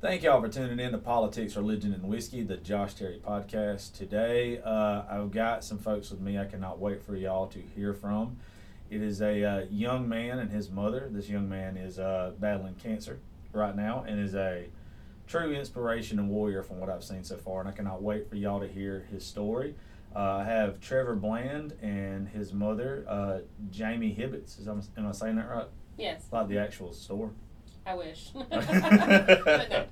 Thank y'all for tuning in to Politics, Religion, and Whiskey, the Josh Terry podcast. Today, uh, I've got some folks with me I cannot wait for y'all to hear from. It is a uh, young man and his mother. This young man is uh, battling cancer right now and is a true inspiration and warrior from what I've seen so far. And I cannot wait for y'all to hear his story. Uh, I have Trevor Bland and his mother, uh, Jamie Hibbets. Is, am I saying that right? Yes. Like the actual store. I wish. but no.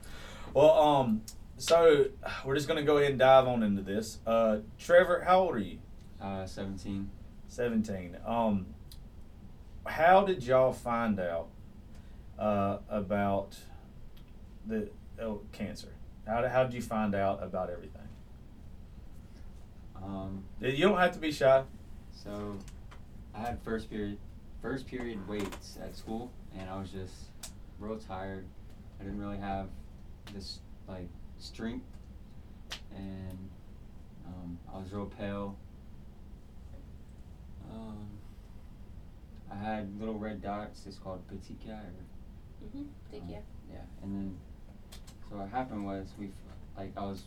Well, um, so we're just gonna go ahead and dive on into this. Uh, Trevor, how old are you? Uh, 17. Seventeen. Um, how did y'all find out uh, about the oh, cancer? How did, how did you find out about everything? Um, You don't have to be shy. so I had first period, first period weights at school, and I was just real tired. I didn't really have this like strength, and um, I was real pale. Um, I had little red dots. It's called petechiae. Or, Mhm. Thank um. Yeah, and then so what happened was we, like I was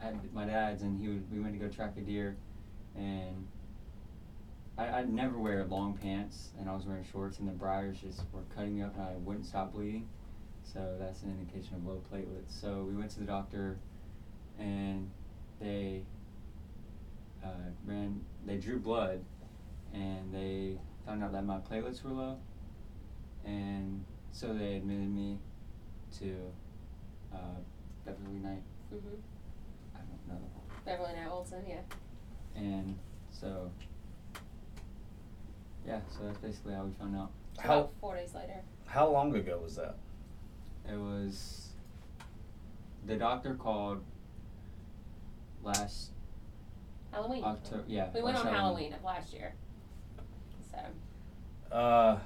at my dad's and he would, we went to go track a deer, and I I never wear long pants and I was wearing shorts and the briars just were cutting me up and I wouldn't stop bleeding, so that's an indication of low platelets. So we went to the doctor, and they uh, ran they drew blood, and they found out that my platelets were low, and so they admitted me to uh, Beverly Knight. Mhm. I don't know. Beverly Knight Olson. Yeah. And so, yeah, so that's basically how we found out. So How- About four days later. How long ago was that? It was the doctor called last Halloween. October. Yeah, We went last on Halloween of last year. So. Uh,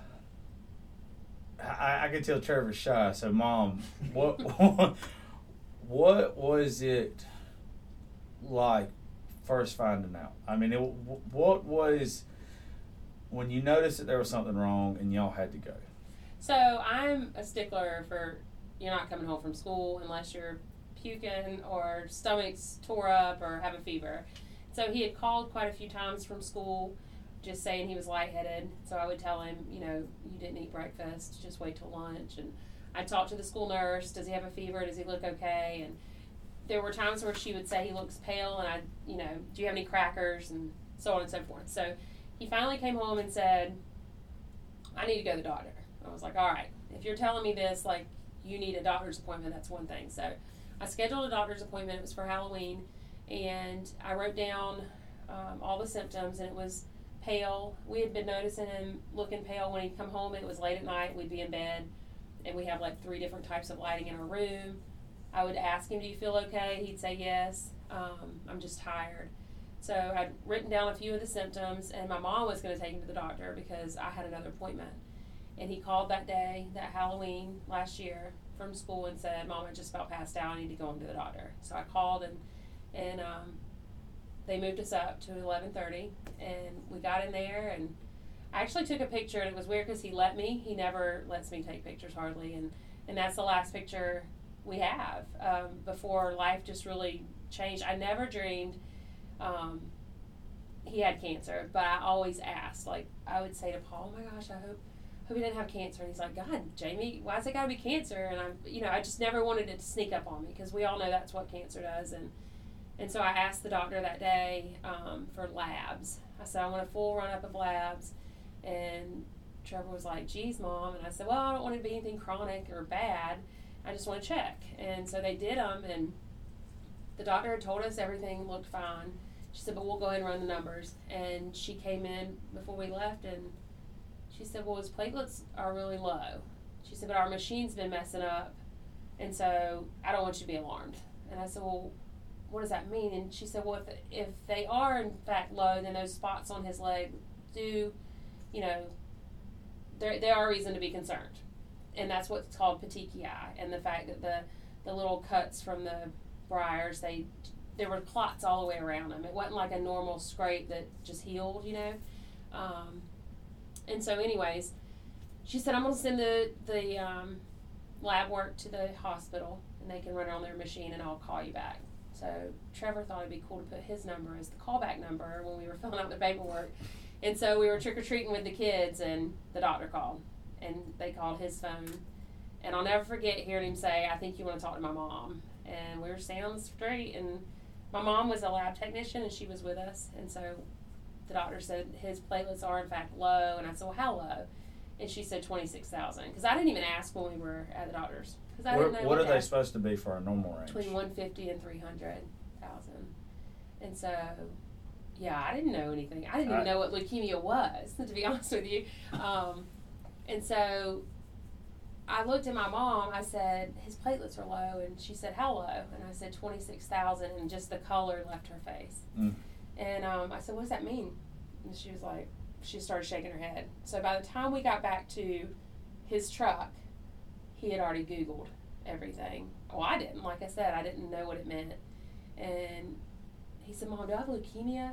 I, I can tell Trevor's shy. So, Mom, what what was it like first finding out? I mean, it, what was when you noticed that there was something wrong and y'all had to go? So I'm a stickler for you're not coming home from school unless you're puking or stomach's tore up or have a fever. So he had called quite a few times from school, just saying he was lightheaded. So I would tell him, you know, you didn't eat breakfast, just wait till lunch. And I talked to the school nurse. Does he have a fever? Does he look okay? And there were times where she would say he looks pale, and I, you know, do you have any crackers and so on and so forth. So he finally came home and said, I need to go to the doctor. I was like, all right, if you're telling me this, like, you need a doctor's appointment, that's one thing. So I scheduled a doctor's appointment. It was for Halloween. And I wrote down um, all the symptoms, and it was pale. We had been noticing him looking pale when he'd come home, it was late at night. We'd be in bed, and we have like three different types of lighting in our room. I would ask him, Do you feel okay? He'd say, Yes. Um, I'm just tired. So I'd written down a few of the symptoms, and my mom was going to take him to the doctor because I had another appointment. And he called that day, that Halloween last year, from school and said, "Mom, I just about passed out. I need to go into the doctor." So I called and and um, they moved us up to eleven thirty, and we got in there and. I actually took a picture and it was weird because he let me. He never lets me take pictures hardly, and and that's the last picture we have um, before life just really changed. I never dreamed um, he had cancer, but I always asked. Like I would say to Paul, "Oh my gosh, I hope hope he didn't have cancer." And he's like, "God, Jamie, why's it got to be cancer?" And I'm, you know, I just never wanted it to sneak up on me because we all know that's what cancer does. And and so I asked the doctor that day um, for labs. I said, "I want a full run up of labs," and Trevor was like, "Geez, mom," and I said, "Well, I don't want it to be anything chronic or bad. I just want to check." And so they did them, and the doctor had told us everything looked fine. She said, "But we'll go ahead and run the numbers." And she came in before we left, and she said, "Well, his platelets are really low." She said, "But our machine's been messing up, and so I don't want you to be alarmed." And I said, "Well." What does that mean? And she said, "Well, if, if they are in fact low, then those spots on his leg do, you know, there are reason to be concerned, and that's what's called petechiae, and the fact that the the little cuts from the briars they there were clots all the way around them. It wasn't like a normal scrape that just healed, you know. Um, and so, anyways, she said, "I'm to send the the um, lab work to the hospital, and they can run it on their machine, and I'll call you back. So Trevor thought it'd be cool to put his number as the callback number when we were filling out the paperwork. And so we were trick or treating with the kids, and the doctor called, and they called his phone. And I'll never forget hearing him say, "I think you want to talk to my mom." And we were standing on the street, and my mom was a lab technician, and she was with us. And so the doctor said his platelets are in fact low, and I said, "Well, how low?" And she said twenty six thousand because I didn't even ask when we were at the doctor's because I What, didn't know what are they supposed to be for a normal range? between 150 and 300,000. And so, yeah, I didn't know anything. I didn't even know what leukemia was, to be honest with you. Um, and so I looked at my mom. I said, his platelets are low. And she said, how low? And I said, 26,000. And just the color left her face. Mm. And um, I said, what does that mean? And she was like, she started shaking her head. So by the time we got back to his truck, he had already Googled everything. Well, I didn't. Like I said, I didn't know what it meant. And he said, Mom, do I have leukemia?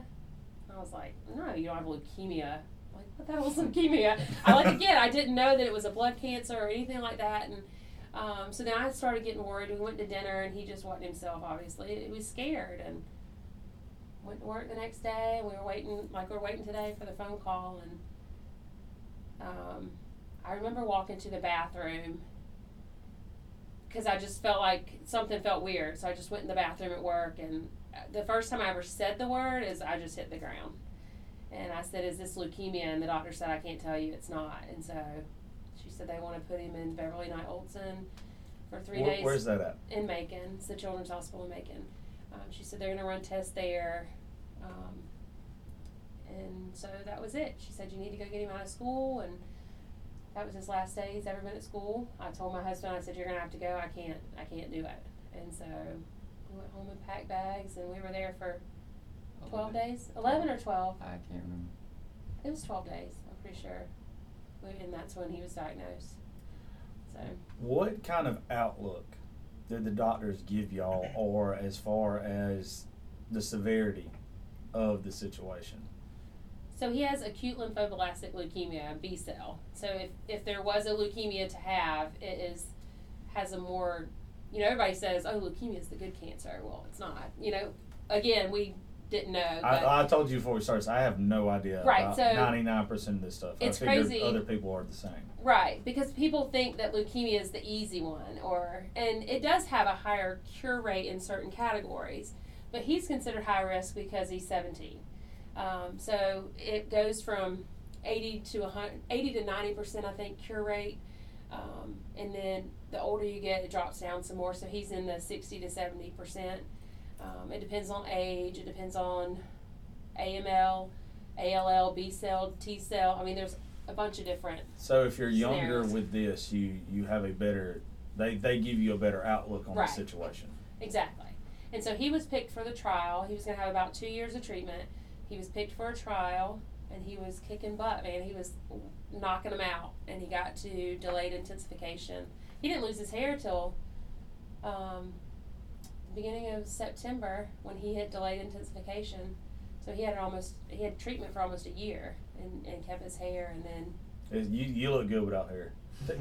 I was like, No, you don't have leukemia. Like, what the hell is leukemia? I like again, I didn't know that it was a blood cancer or anything like that. And um, so then I started getting worried. We went to dinner, and he just wasn't himself. Obviously, he was scared, and went to work the next day. We were waiting, like we're waiting today for the phone call. And um, I remember walking to the bathroom because I just felt like something felt weird. So I just went in the bathroom at work, and the first time I ever said the word is I just hit the ground. And I said, "Is this leukemia?" And the doctor said, "I can't tell you, it's not." And so she said they want to put him in Beverly Knight Olson for three Where- days where's that at? in Macon. It's the Children's Hospital in Macon. Um, she said they're going to run tests there. Um, and so that was it. She said you need to go get him out of school, and that was his last day he's ever been at school. I told my husband, I said you're going to have to go. I can't, I can't do it. And so we went home and packed bags, and we were there for twelve days, eleven or twelve. I can't remember. It was twelve days. I'm pretty sure. And that's when he was diagnosed. So. What kind of outlook did the doctors give y'all, or as far as the severity of the situation? So he has acute lymphoblastic leukemia, B cell. So if, if there was a leukemia to have, it is has a more, you know, everybody says, oh, leukemia is the good cancer. Well, it's not. You know, again, we didn't know. I, I told you before we started, I have no idea Right, about so 99% of this stuff. it's I crazy. other people are the same. right, because people think that leukemia is the easy one, or and it does have a higher cure rate in certain categories, but he's considered high risk because he's 17. Um, so it goes from 80 to 100, 80 to 90 percent, I think, cure rate. Um, and then the older you get, it drops down some more. So he's in the 60 to 70 percent. Um, it depends on age. It depends on AML, ALL, B cell, T cell. I mean, there's a bunch of different. So if you're younger with this, you, you have a better, they, they give you a better outlook on Right. the situation. Exactly. And so he was picked for the trial. He was going to have about two years of treatment. He was picked for a trial, and he was kicking butt, man. He was knocking them out, and he got to delayed intensification. He didn't lose his hair till um, beginning of September when he hit delayed intensification. So he had almost he had treatment for almost a year, and, and kept his hair, and then You, you look good without hair.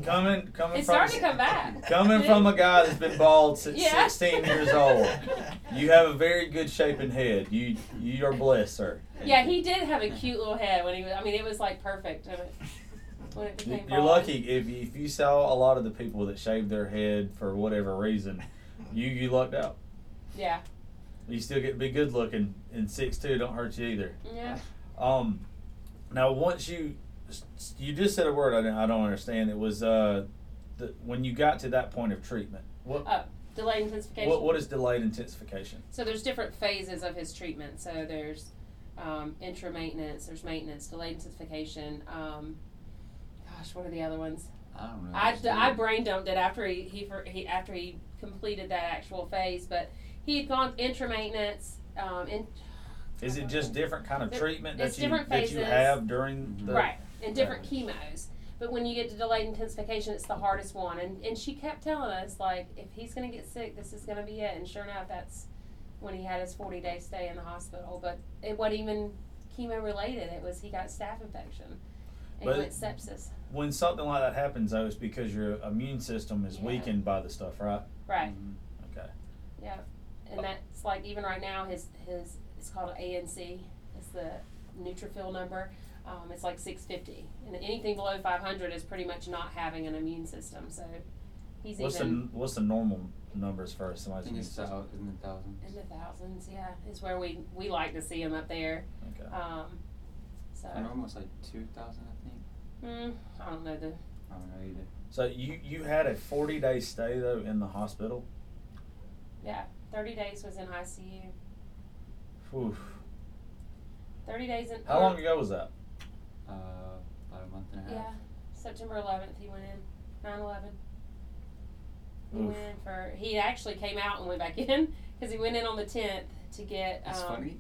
Coming, coming it from started to come back. Coming from a guy that's been bald since Yeah. 16 years old, you have a very good shapen head. You you are blessed, sir. Yeah, he did have a cute little head when he was. I mean, it was like perfect when it, when it became. You're bald. lucky if you, if you saw a lot of the people that shave their head for whatever reason, you you lucked out. Yeah, You still get to be good looking, and six two don't hurt you either. yeah. Um, now once you you just said a word I, didn't, I don't understand. It was uh, the, when you got to that point of treatment. What Oh, delayed intensification. what what is delayed intensification? So there's different phases of his treatment. So there's um, interim maintenance, there's maintenance, delayed intensification. Um, gosh, what are the other ones? I don't know. I, Just I do it. brain dumped it after he, he, he after he completed that actual phase, but he had gone interim maintenance. Um, in, Is it just different kind of There- treatment that you that you have during the right, and different chemos. But when you get to delayed intensification, it's the hardest one. And, and she kept telling us, like, if he's going to get sick, this is going to be it. And sure enough, that's when he had his 40 day stay in the hospital. But it wasn't even chemo related, it was he got staph infection and But- went sepsis. when something like that happens, though, it's because your immune system is Yeah. weakened by the stuff, right? Right. Mhm. Okay. Yeah, and that's like even right now his his it's called an ANC. It's the neutrophil number. Um, it's like 650, and anything below 500 is pretty much not having an immune system. So he's What's even the what's the normal numbers for somebody's think immune system? thou- in the thousands. in the thousands. Yeah, is where we we like to see him up there. Okay. Um, so My normal was like two thousand, I think. mm, I don't know the I don't know either. So you you had a forty day stay though in the hospital. yeah 30 days was in ICU. Whew. 30 days in. How long ago was that? Uh, about a month and a half. Yeah, September 11th he went in. 9/11. He Oof. went in for. He actually came out and went back in because he went in on the 10th to get. That's um, funny.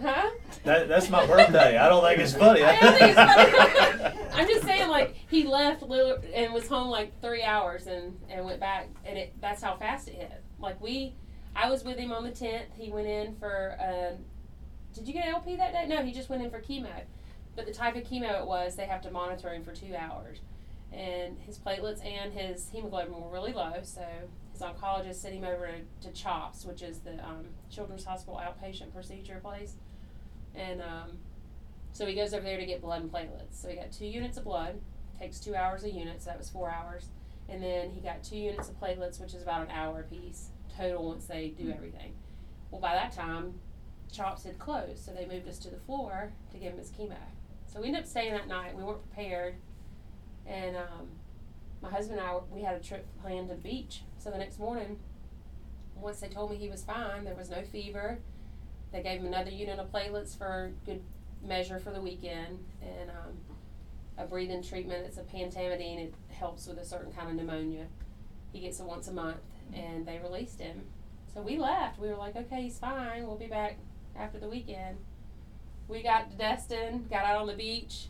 Huh? That, that's my birthday. I don't think it's funny. I don't think it's funny. I'm just saying, like he left and was home like three hours and and went back, and it that's how fast it hit. Like we, I was with him on the 10th. He went in for. Uh, did you get LP that day? No, he just went in for chemo. But the type of chemo it was, they have to monitor him for two hours, and his platelets and his hemoglobin were really low. So his oncologist sent him over to, to CHOPS, which is the um, Children's Hospital outpatient procedure place, and um, so he goes over there to get blood and platelets. So he got two units of blood, takes two hours a unit, so that was four hours. And then he got two units of platelets, which is about an hour apiece total once they do everything. Well, by that time, Chops had closed, so they moved us to the floor to give him his chemo. So we ended up staying that night. We weren't prepared. And um, my husband and I, we had a trip planned to the beach. So the next morning, once they told me he was fine, there was no fever. They gave him another unit of platelets for good measure for the weekend and um, a breathing treatment. It's a pentamidine. It helps with a certain kind of pneumonia. He gets it once a month, and they released him. So we left. We were like, okay, he's fine. We'll be back after the weekend. We got to Destin, got out on the beach.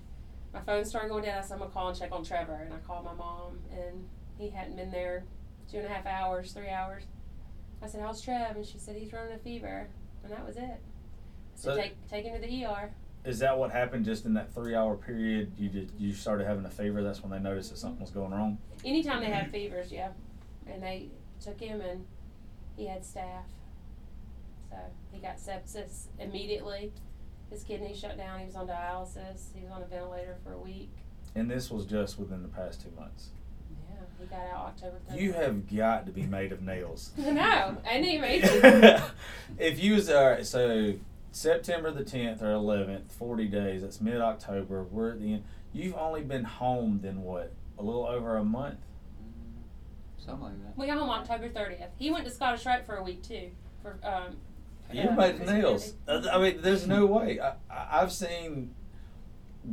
My phone started going down. I said, I'm going to call and check on Trevor. And I called my mom, and he hadn't been there two and a half hours, three hours. I said, How's Trev? And she said, He's running a fever. And that was it. Said, So- take, take him to the ER. Is that what happened just in that three hour period? You did you started having a fever. That's when they noticed that something was going wrong. Anytime they have fevers, yeah. And they took him and he had staph. So he got sepsis immediately. His kidney shut down. He was on dialysis. He was on a ventilator for a week. And this was just within the past two months. Yeah, he got out October 3rd. You have got to be made of nails. no, and he made if you was uh, so September the tenth or eleventh, forty days. That's mid October. We're at the end. You've only been home then what? A little over a month. Something like that. We got home October 30th. He went to Scottish Rite for a week too. For um, You uh, made nails. Uh, I mean, there's no way. I, I- I've seen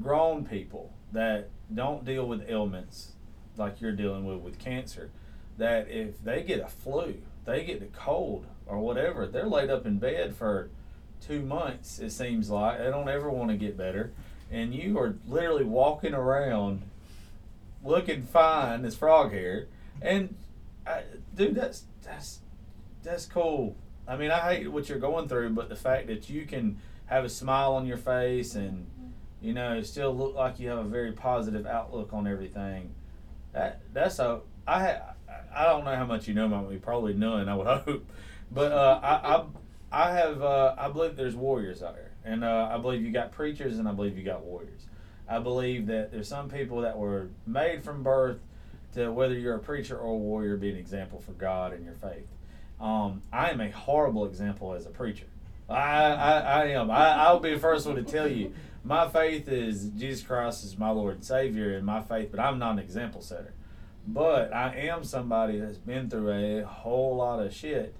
grown people that don't deal with ailments like you're dealing with with cancer. That if they get a flu, they get a cold or whatever, they're laid up in bed for two months. It seems like they don't ever want to get better, and you are literally walking around looking fine as frog hair. And dude, that's that's that's cool. I mean, I hate what you're going through, but the fact that you can have a smile on your face and you know still look like you have a very positive outlook on everything. That that's a I I don't know how much you know about me. Probably none. I would hope, but uh, I, I I have uh, I believe there's warriors out there, and uh, I believe you got preachers, and I believe you got warriors. I believe that there's some people that were made from birth to whether you're a preacher or a warrior, be an example for God and your faith. Um, I am a horrible example as a preacher. I, I, I am. I, I'll be the first one to tell you. My faith is Jesus Christ is my Lord and Savior, and my faith, but I'm not an example setter. But I am somebody that's been through a whole lot of shit,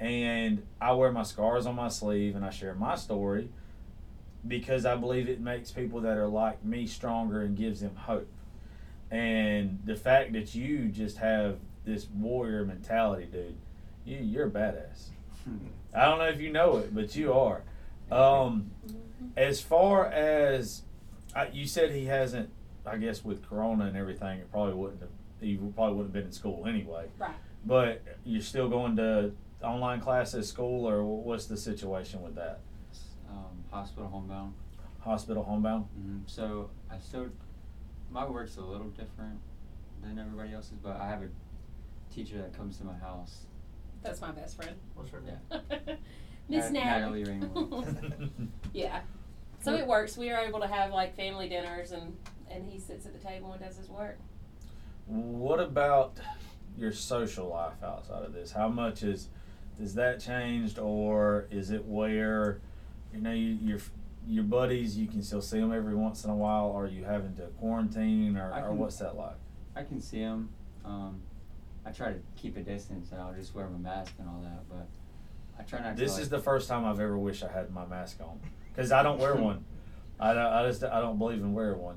and I wear my scars on my sleeve, and I share my story because I believe it makes people that are like me stronger and gives them hope. And the fact that you just have this warrior mentality, dude, you you're a badass. I don't know if you know it, but you are. Um, Mhm. as far as I, you said, he hasn't. I guess with Corona and everything, it probably wouldn't have. He probably wouldn't have been in school anyway. Right. But you're still going to online class at school, or what's the situation with that? Um, hospital homebound. Hospital homebound. hmm So I still, my work's a little different than everybody else's, but I have a teacher that comes to my house. That's my best friend. What's her name? Yeah. Miss Nat- Natalie. Natalie Ringwald. yeah. So it works. We are able to have like family dinners, and and he sits at the table and does his work. What about your social life outside of this? How much is does that changed, or is it where you know you, your your buddies you can still see them every once in a while? Are you having to quarantine, or, I or what's that like? I can see them. Um, I try to keep a distance and I'll just wear my mask and all that, but I try not to. This like, is the first time I've ever wished I had my mask on because I don't wear one. I, don't, I just I don't believe in wearing one.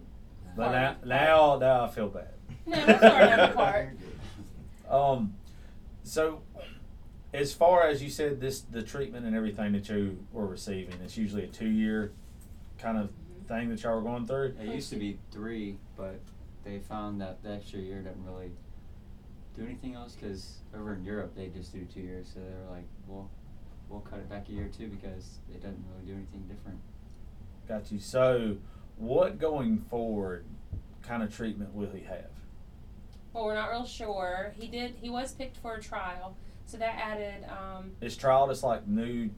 But now, now now I feel bad. No, that's hard enough apart. Um, so as far as you said, this the treatment and everything that you were receiving, it's usually a two year kind of mm-hmm. thing that y'all were going through. It used to be three, but they found that the extra year didn't really do anything else because over in Europe they just do two years. So they were like, well, we'll cut it back a year too because it doesn't really do anything different. Got you. So, what going forward kind of treatment will he have? Well, we're not real sure. He did. He was picked for a trial, so that added. Um, Is trial just like new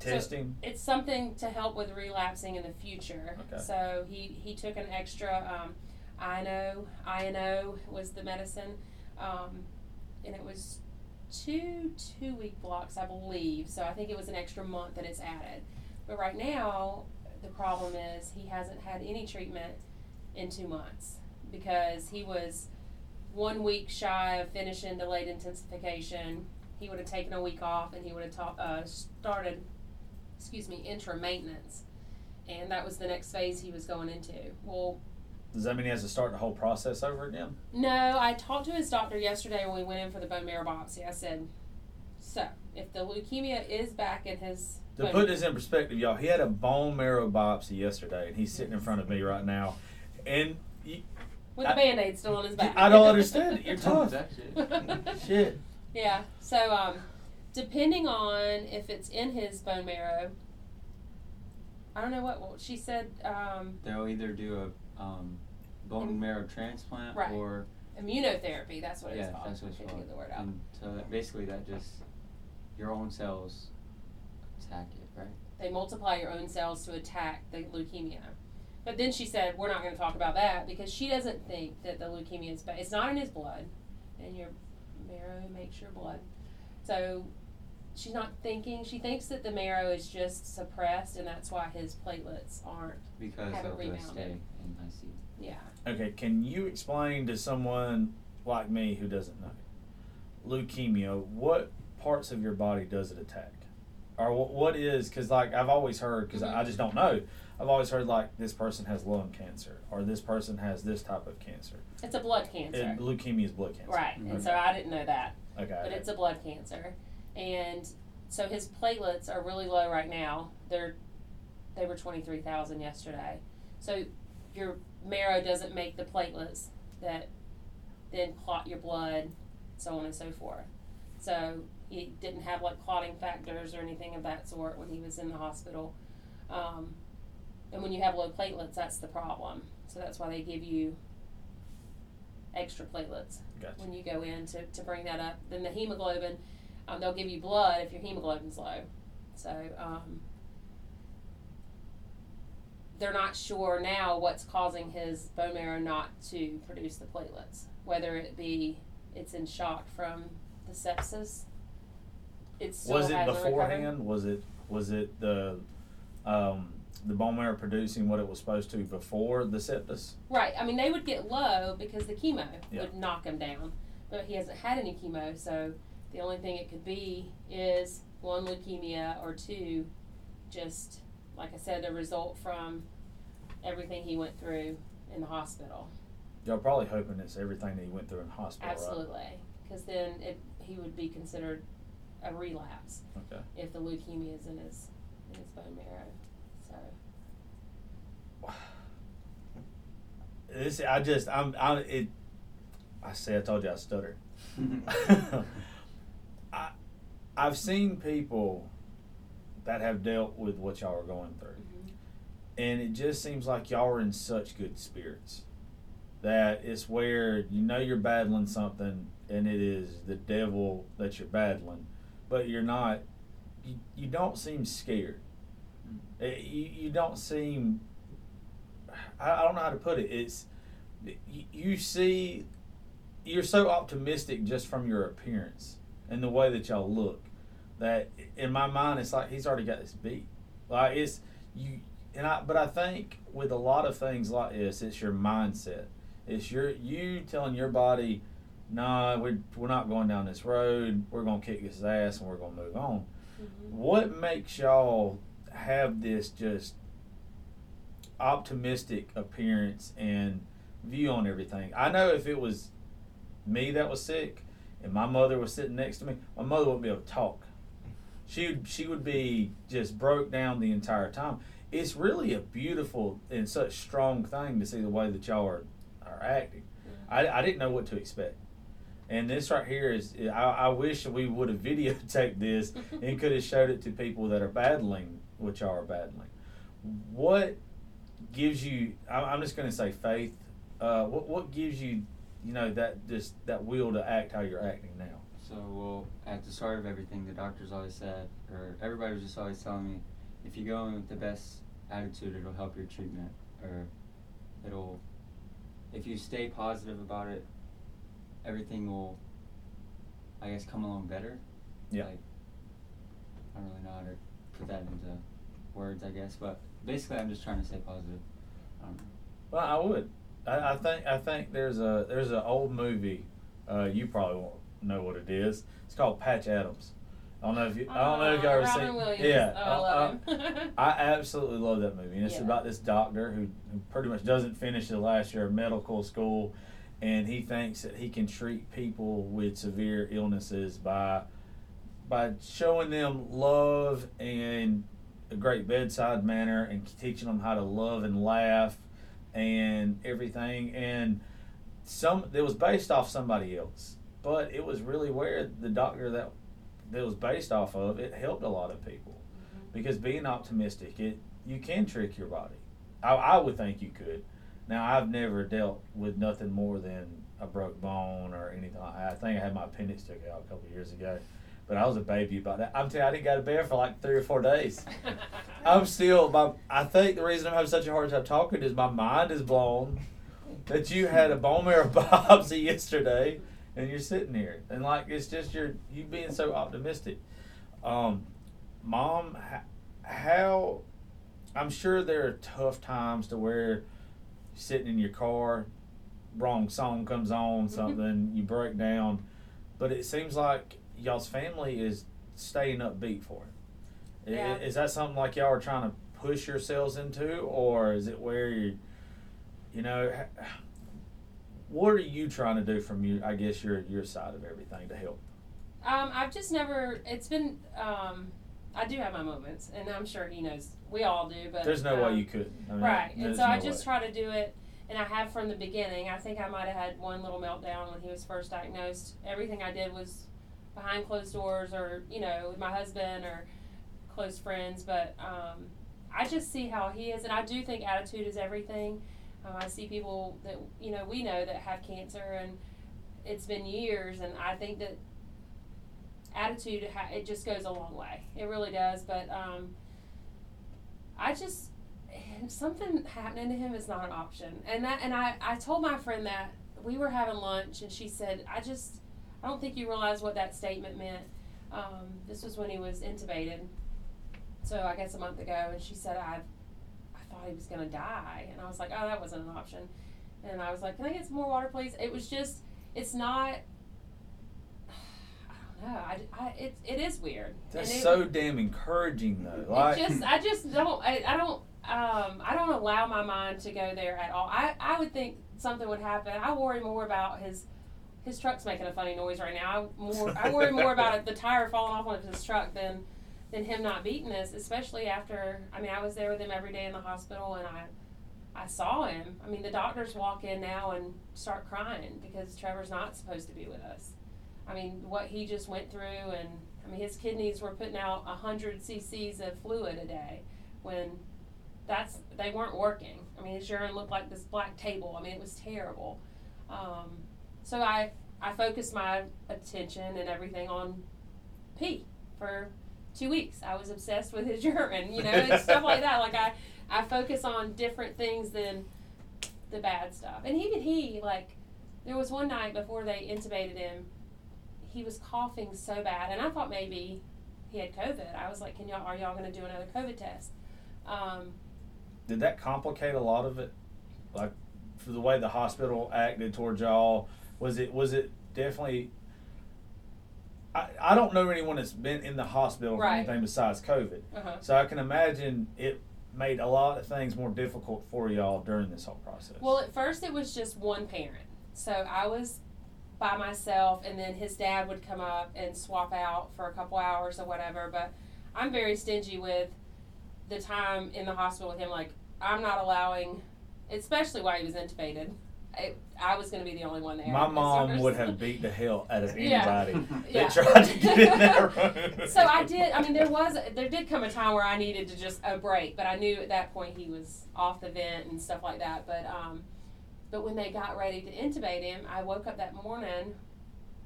So- testing? it's something to help with relapsing in the future. Okay. So he, he took an extra um, INO. INO was the medicine, um, and it was two two week blocks, I believe. So I think it was an extra month that it's added. But right now, the problem is he hasn't had any treatment in two months because he was one week shy of finishing delayed intensification. He would have taken a week off and he would have ta- uh, started excuse me, interim maintenance. And that was the next phase he was going into. Well, Does that mean he has to start the whole process over again? no, I talked to his doctor yesterday when we went in for the bone marrow biopsy. I said, so if the leukemia is back in his To bone- put this in perspective, y'all, he had a bone marrow biopsy yesterday, and he's sitting in front of me right now, and you, with I- a band aid still on his back. I don't understand it. You're tough. That shit. shit. Yeah. So, um, depending on if it's in his bone marrow, I don't know what well, she said. Um, They'll either do a um, bone marrow transplant Right. or immunotherapy. That's what yeah, it's called. that's what it's called. get the word out. And so that basically that just your own cells attack it, right? they multiply your own cells to attack the leukemia. But then she said, we're not going to talk about that because she doesn't think that the leukemia is bad. It's not in his blood, and your marrow makes your blood. So she's not thinking. She thinks that the marrow is just suppressed, and that's why his platelets aren't. Because Haven't of the stay in ICU. Yeah. Okay, can you explain to someone like me who doesn't know leukemia what parts of your body does it attack, or what, what is? Because like I've always heard, because I just don't know. I've always heard like this person has lung cancer, or this person has this type of cancer. It's a blood cancer. It, leukemia is blood cancer. right. Mhm. And so I didn't know that. Okay. but it's a blood cancer, and so his platelets are really low right now. They're they were twenty three thousand yesterday. So your marrow doesn't make the platelets that then clot your blood, so on and so forth. So he didn't have like clotting factors or anything of that sort when he was in the hospital. Um, and when you have low platelets, that's the problem. So that's why they give you extra platelets Gotcha. when you go in to, to bring that up. Then the hemoglobin, um, they'll give you blood if your hemoglobin's low. So um, they're not sure now what's causing his bone marrow not to produce the platelets. Whether it be it's in shock from the sepsis. It still was it hasn't recovered. beforehand? Was it was it the um, the bone marrow producing what it was supposed to before the sepsis? Right. I mean, they would get low because the chemo Yeah. would knock him down. But he hasn't had any chemo, so the only thing it could be is one leukemia or two, just like I said, a result from everything he went through in the hospital. Y'all probably hoping it's everything that he went through in hospital, Absolutely, because then it he would be considered a relapse? Okay. if the leukemia is in his in his bone marrow. So This I just I'm I it. I say I told you I stutter. I I've seen people that have dealt with what y'all are going through, mm-hmm. and it just seems like y'all are in such good spirits. that it's where you know you're battling something and it is the devil that you're battling, but you're not. You, you don't seem scared. Mm. Eh, You, you don't seem. I, I don't know how to put it. It's you, you see, you're so optimistic just from your appearance and the way that y'all look. That in my mind, it's like he's already got this beat. Like it's you and I. But I think with a lot of things like this, it's your mindset. It's your you telling your body, "Nah, we're we're not going down this road. We're gonna kick his ass and we're gonna move on." Mhm. What makes y'all have this just optimistic appearance and view on everything? I know if it was me that was sick and my mother was sitting next to me, my mother wouldn't be able to talk. She would, she would be just broke down the entire time. It's really a beautiful and such strong thing to see the way that y'all are, are acting. I, I didn't know what to expect. And this right here is, I, I wish we would have videotaped this and could have showed it to people that are battling what y'all are battling. What gives you, I- I'm just going to say faith, uh, what, what gives you, you know, that just that will to act how you're acting now? So, well, at the start of everything, the doctors always said, or everybody was just always telling me, if you go in with the best attitude, it'll help your treatment, or it'll, if you stay positive about it, everything will, I guess, come along better. Yeah. Like, I don't really know how to put that into words, I guess, but basically, I'm just trying to stay positive. I don't know. Well, I would. I, I think I think there's a there's an old movie. Uh, you probably won't know what it is. It's called Patch Adams. I don't know if you. I don't know if y'all Aw, ever Robin seen. Williams. Yeah, Oh, I love uh, him. I absolutely love that movie, and it's Yeah. about this doctor who, who pretty much doesn't finish the last year of medical school, and he thinks that he can treat people with severe illnesses by by showing them love and a great bedside manner and teaching them how to love and laugh and everything. And some it was based off somebody else but it was really where the doctor that that was based off of it helped a lot of people. Mm-hmm. Because being optimistic it you can trick your body. I, I would think you could now i've never dealt with nothing more than a broke bone or anything i think i had my appendix took out a couple of years ago but i was a baby about that. I'm telling you i didn't go to bed for like three or four days. I'm still my i think the reason i'm having such a hard time talking is my mind is blown that you had a bone marrow biopsy yesterday and you're sitting here. And like it's just your you being so optimistic. Um mom how i'm sure there are tough times to where sitting in your car wrong song comes on something you break down but it seems like y'all's family is staying upbeat for it Yeah. is that something like y'all are trying to push yourselves into or is it where you you know what are you trying to do from you i guess your your side of everything to help Um, I've just never. It's been. Um, I do have my moments, and I'm sure he knows. We all do, but there's no way um, you couldn't I mean, right. And so I just way. try to do it, and I have from the beginning. I think I might have had one little meltdown when he was first diagnosed. Everything I did was behind closed doors, or you know, with my husband or close friends. But um, I just see how he is, and I do think attitude is everything. Um, I see people that you know we know that have cancer, and it's been years, and I think that attitude it just goes a long way. It really does. But um, I just something happening to him is not an option, and that and I I told my friend that we were having lunch, and she said I just I don't think you realize what that statement meant. Um, this was when he was intubated, so I guess a month ago, and she said I I thought he was gonna die, and I was like, oh, that wasn't an option, and I was like, can I get some more water, please? It was just it's not. Know. I, I it, it is weird. that's it- so damn encouraging though like just I just don't I, I don't um I don't allow my mind to go there at all. I, I would think something would happen. I worry more about his his truck's making a funny noise right now. I more I worry more about it, the tire falling off of his truck than than him not beating us, especially after I mean I was there with him every day in the hospital and I I saw him. I mean the doctors walk in now and start crying because Trevor's not supposed to be with us. I mean, what he just went through, and I mean, his kidneys were putting out 100 cc's of fluid a day when that's they weren't working. I mean, his urine looked like this black table. I mean, it was terrible. Um, so I I focused my attention and everything on pee for two weeks. I was obsessed with his urine, you know, and stuff like that. Like I I focus on different things than the bad stuff. And even he, like, there was one night before they intubated him, he was coughing so bad, and I thought maybe he had COVID. I was like, "Can y'all are y'all going to do another COVID test?" Um, Did that complicate a lot of it? Like, for the way the hospital acted towards y'all, was it was it definitely? I, I don't know anyone that's been in the hospital for Right. anything besides COVID, uh-huh. so I can imagine it made a lot of things more difficult for y'all during this whole process. Well, at first it was just one parent. So I was by myself, and then his dad would come up and swap out for a couple hours or whatever. But I'm very stingy with the time in the hospital with him. Like, I'm not allowing, especially while he was intubated, I, I was going to be the only one there. My mom would have beat the hell out of Yeah. anybody Yeah. that tried to get in that room. so I did. I mean, there was there did come a time where I needed to just a break, but I knew at that point he was off the vent and stuff like that. But um, but when they got ready to intubate him, I woke up that morning,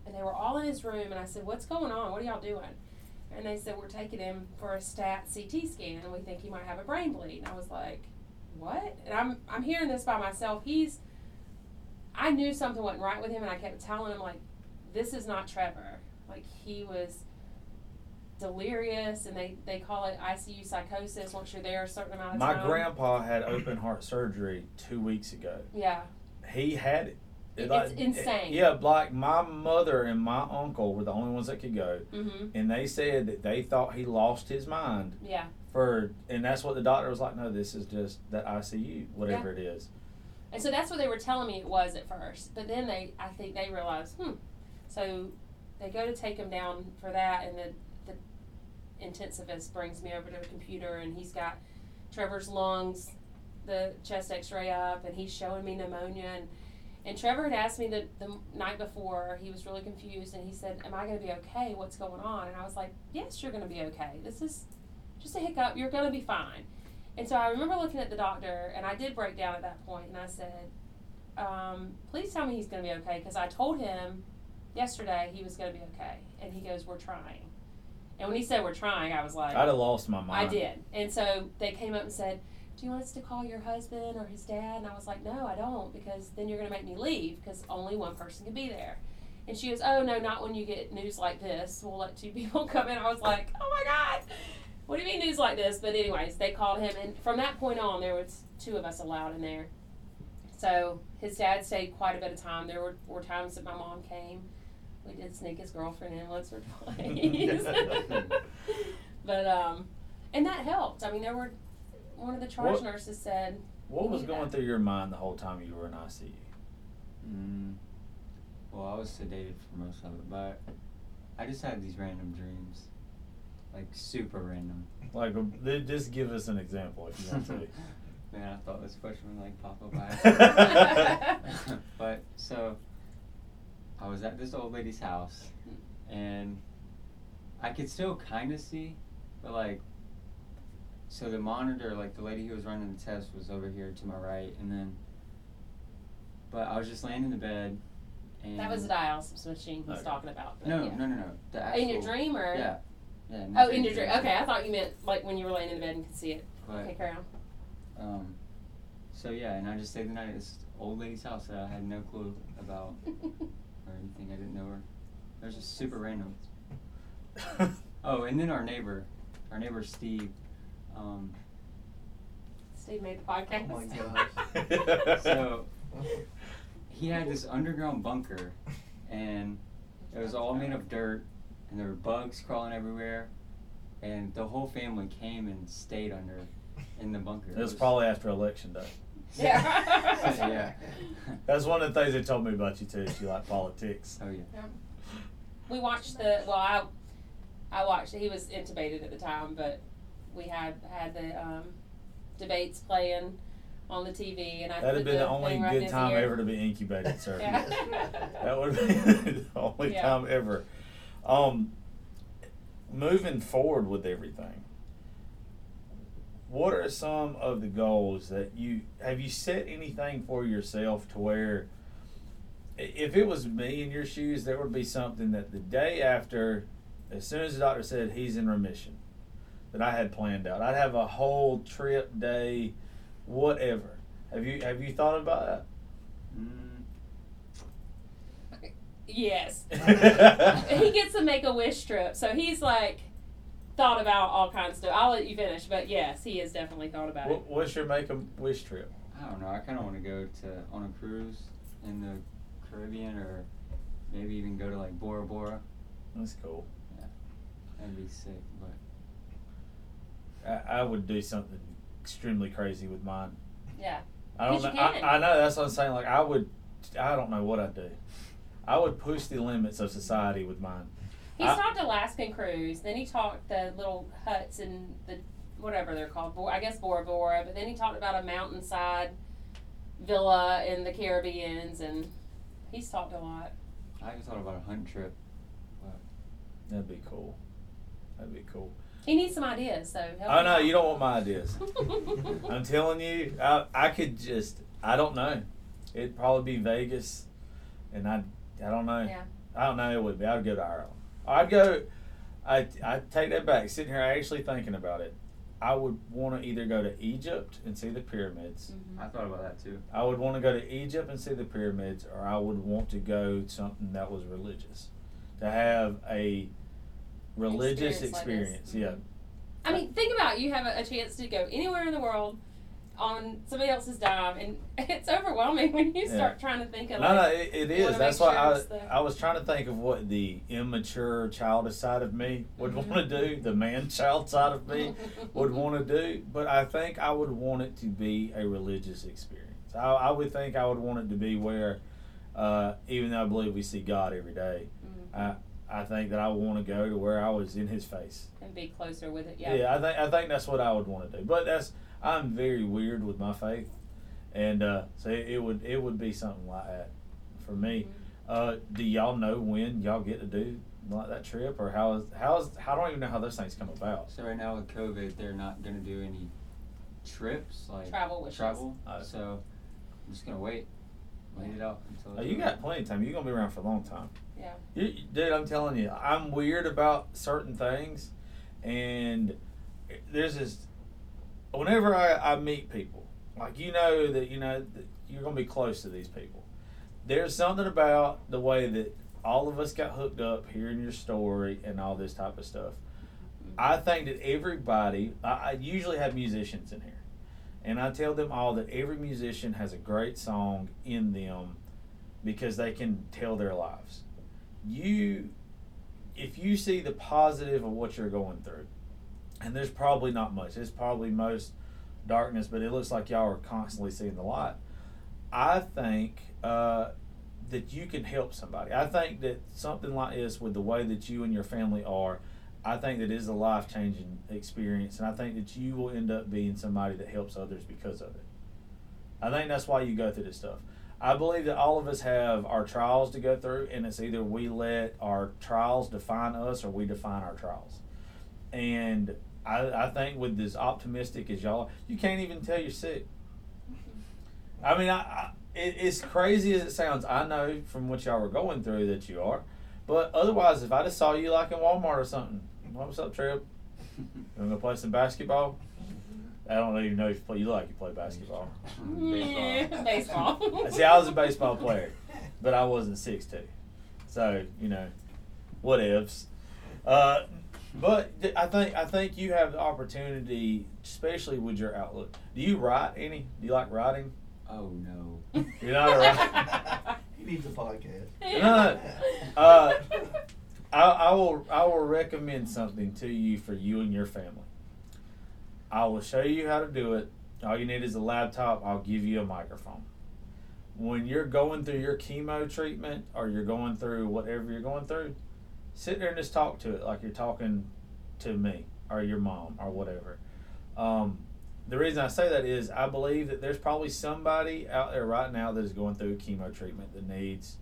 and they were all in his room, and I said, "What's going on? What are y'all doing?" And they said, "We're taking him for a stat CT scan, and we think he might have a brain bleed." And I was like, "What?" And I'm I'm hearing this by myself. He's I knew something wasn't right with him, and I kept telling him like, "This is not Trevor." Like he was delirious, and they they call it ICU psychosis once you're there a certain amount of My time. grandpa had open heart surgery two weeks ago. Yeah, He had it. It- like- it's insane. Yeah, like my mother and my uncle were the only ones that could go, hmm and they said that they thought he lost his mind yeah, for, and that's what the doctor was like. No, this is just that ICU, whatever it is. and so that's what they were telling me it was at first. But then they, I think they realized, hmm. So they go to take him down for that, and the intensivist brings me over to the computer, and he's got Trevor's lungs, the chest X-ray up, and he's showing me pneumonia and. And Trevor had asked me the, the night before, he was really confused, and he said, Am I going to be okay? What's going on? And I was like, Yes, you're going to be okay. This is just a hiccup. You're going to be fine. And so I remember looking at the doctor, and I did break down at that point, and I said, um, Please tell me he's going to be okay, because I told him yesterday he was going to be okay. And he goes, We're trying. And when he said we're trying, I was like, I'd have lost my mind. I did. And so they came up and said, Do you want us to call your husband or his dad? And I was like, No, I don't, because then you're going to make me leave because only one person can be there. And she goes, Oh, no, not when you get news like this. We'll let two people come in. I was like, Oh my God. What do you mean news like this? But, anyways, they called him. And from that point on, there was two of us allowed in there. So his dad stayed quite a bit of time. There were, were times that my mom came. We did sneak his girlfriend in once or twice. but um, and that helped. I mean, there were one of the charge What- nurses said, What was going that. through your mind the whole time you were in ICU? Mm, well, I was sedated for most of it, but I just had these random dreams, like super random. Like, uh, just give us an example if you want to. Man, I thought this question would like pop up by but so, I was at this old lady's house, and I could still kind of see, but like, so the monitor, like the lady who was running the test, was over here to my right, and then, but I was just laying in the bed, and "That was the dialysis machine he's Okay. talking about." but no, yeah. no, no, no, the In your actual- dream or? Yeah, yeah. Oh, in your dream. Okay, I thought you meant like when you were laying in the bed and could see it. But, Okay, carry on. um, so yeah, and I just stayed the night at this old lady's house that I had no clue about or anything. I didn't know her. It was just super random. Oh, and then our neighbor, our neighbor Steve, um, Steve made the podcast. Oh my gosh. so he had this underground bunker, and it was all made of dirt, and there were bugs crawling everywhere, and the whole family came and stayed under in the bunker. It was probably after election day. Yeah. yeah. That's one of the things they told me about you too. is You like politics. Oh yeah. we watched the well I I watched he was intubated at the time but we had had the um, debates playing on the TV and I That'd have been the only right good time ear. ever to be incubated, sir. Yeah. that would be the only Yeah. time ever. Um, moving forward with everything, what are some of the goals that you have you set anything for yourself to where if it was me in your shoes there would be something that the day after as soon as the doctor said he's in remission that I had planned out. I'd have a whole trip day whatever. Have you have you thought about that? Mm, Yes. he gets a make a wish trip, so he's like thought about all kinds of stuff. I'll let you finish, but yes, he has definitely thought about it. what, what's your make a wish trip I don't know. I kind of want to go to on a cruise in the Caribbean, or maybe even go to like Bora Bora. that's cool Yeah, That'd be sick. But I, I would do something extremely crazy with mine Yeah. I don't know. Because you I. I know that's what I'm saying. Like I would, I don't know what I'd do. I would push the limits of society with mine. He's I- talked Alaskan cruise, then he talked the little huts and the whatever they're called, I guess Bora Bora, but then he talked about a mountainside villa in the Caribbeans, and he's talked a lot. I just thought about a hunt trip. That'd be cool. That'd be cool. He needs some ideas, so. Oh no, out. you don't want my ideas. I'm telling you, I, I could just. I don't know. It'd probably be Vegas, and I. I don't know. Yeah. I don't know. It would be. I'd go to Ireland. I'd go. I I take that back. Sitting here, actually thinking about it, I would want to either go to Egypt and see the pyramids. Mhm. I thought about that too. I would want to go to Egypt and see the pyramids, or I would want to go to something that was religious, to have a religious Experience like yeah, I mean, think about it. you have a, a chance to go anywhere in the world on somebody else's dime, and it's overwhelming when you Yeah. start trying to think of no, like, no, it, it is. That's why sure I I was trying to think of what the immature childish side of me would Mhm. want to do, the man child side of me would want to do, but I think I would want it to be a religious experience. I, I would think I would want it to be where, uh, even though I believe we see God every day, Mhm. I I think that I would want to go to where I was in His face. and be closer with it. Yeah, Yeah. I think I think that's what I would want to do. But that's I'm very weird with my faith, and uh, so it, it would it would be something like that for me. Mhm. Uh, do y'all know when y'all get to do like that trip, or how is how is how I don't even know how those things come about. So right now with COVID, they're not gonna do any trips like Travel wishes. travel. Uh, so I'm just gonna wait, wait it out until. Oh, you got plenty of time. You're gonna be around for a long time. Yeah. You, you- dude, I'm telling you, I'm weird about certain things, and there's this. Whenever I, I meet people, like you know that you know that you're gonna be close to these people. There's something about the way that all of us got hooked up, hearing your story and all this type of stuff. I think that everybody, I, I usually have musicians in here, and I tell them all that every musician has a great song in them because they can tell their lives. You, if you see the positive of what you're going through, and there's probably not much, it's probably most darkness, but it looks like y'all are constantly seeing the light. I think uh, that you can help somebody. I think that something like this, with the way that you and your family are, I think that is a life changing experience, and I think that you will end up being somebody that helps others because of it. I think that's why you go through this stuff. I believe that all of us have our trials to go through, and it's either we let our trials define us or we define our trials. And I, I think with as optimistic as y'all, you can't even tell you're sick. I mean, I, I it, it's crazy as it sounds. I know from what y'all were going through that you are, but otherwise, if I just saw you like in Walmart or something, what's up, Trip? You want to go play some basketball? I don't even know if you play. You look like you play basketball. Yeah, baseball. See, I was a baseball player, but I wasn't six two, so you know, whatevs. Uh, but th- I think I think you have the opportunity, especially with your outlook. Do you write any? Do you like writing? Oh no. You're not a writer. He needs a podcast. No, uh, I, I will I will recommend something to you for you and your family. I will show you how to do it. All you need is a laptop. I'll give you a microphone. When you're going through your chemo treatment or you're going through whatever you're going through, sit there and just talk to it like you're talking to me or your mom or whatever. Um, the reason I say that is I believe that there's probably somebody out there right now that is going through chemo treatment that needs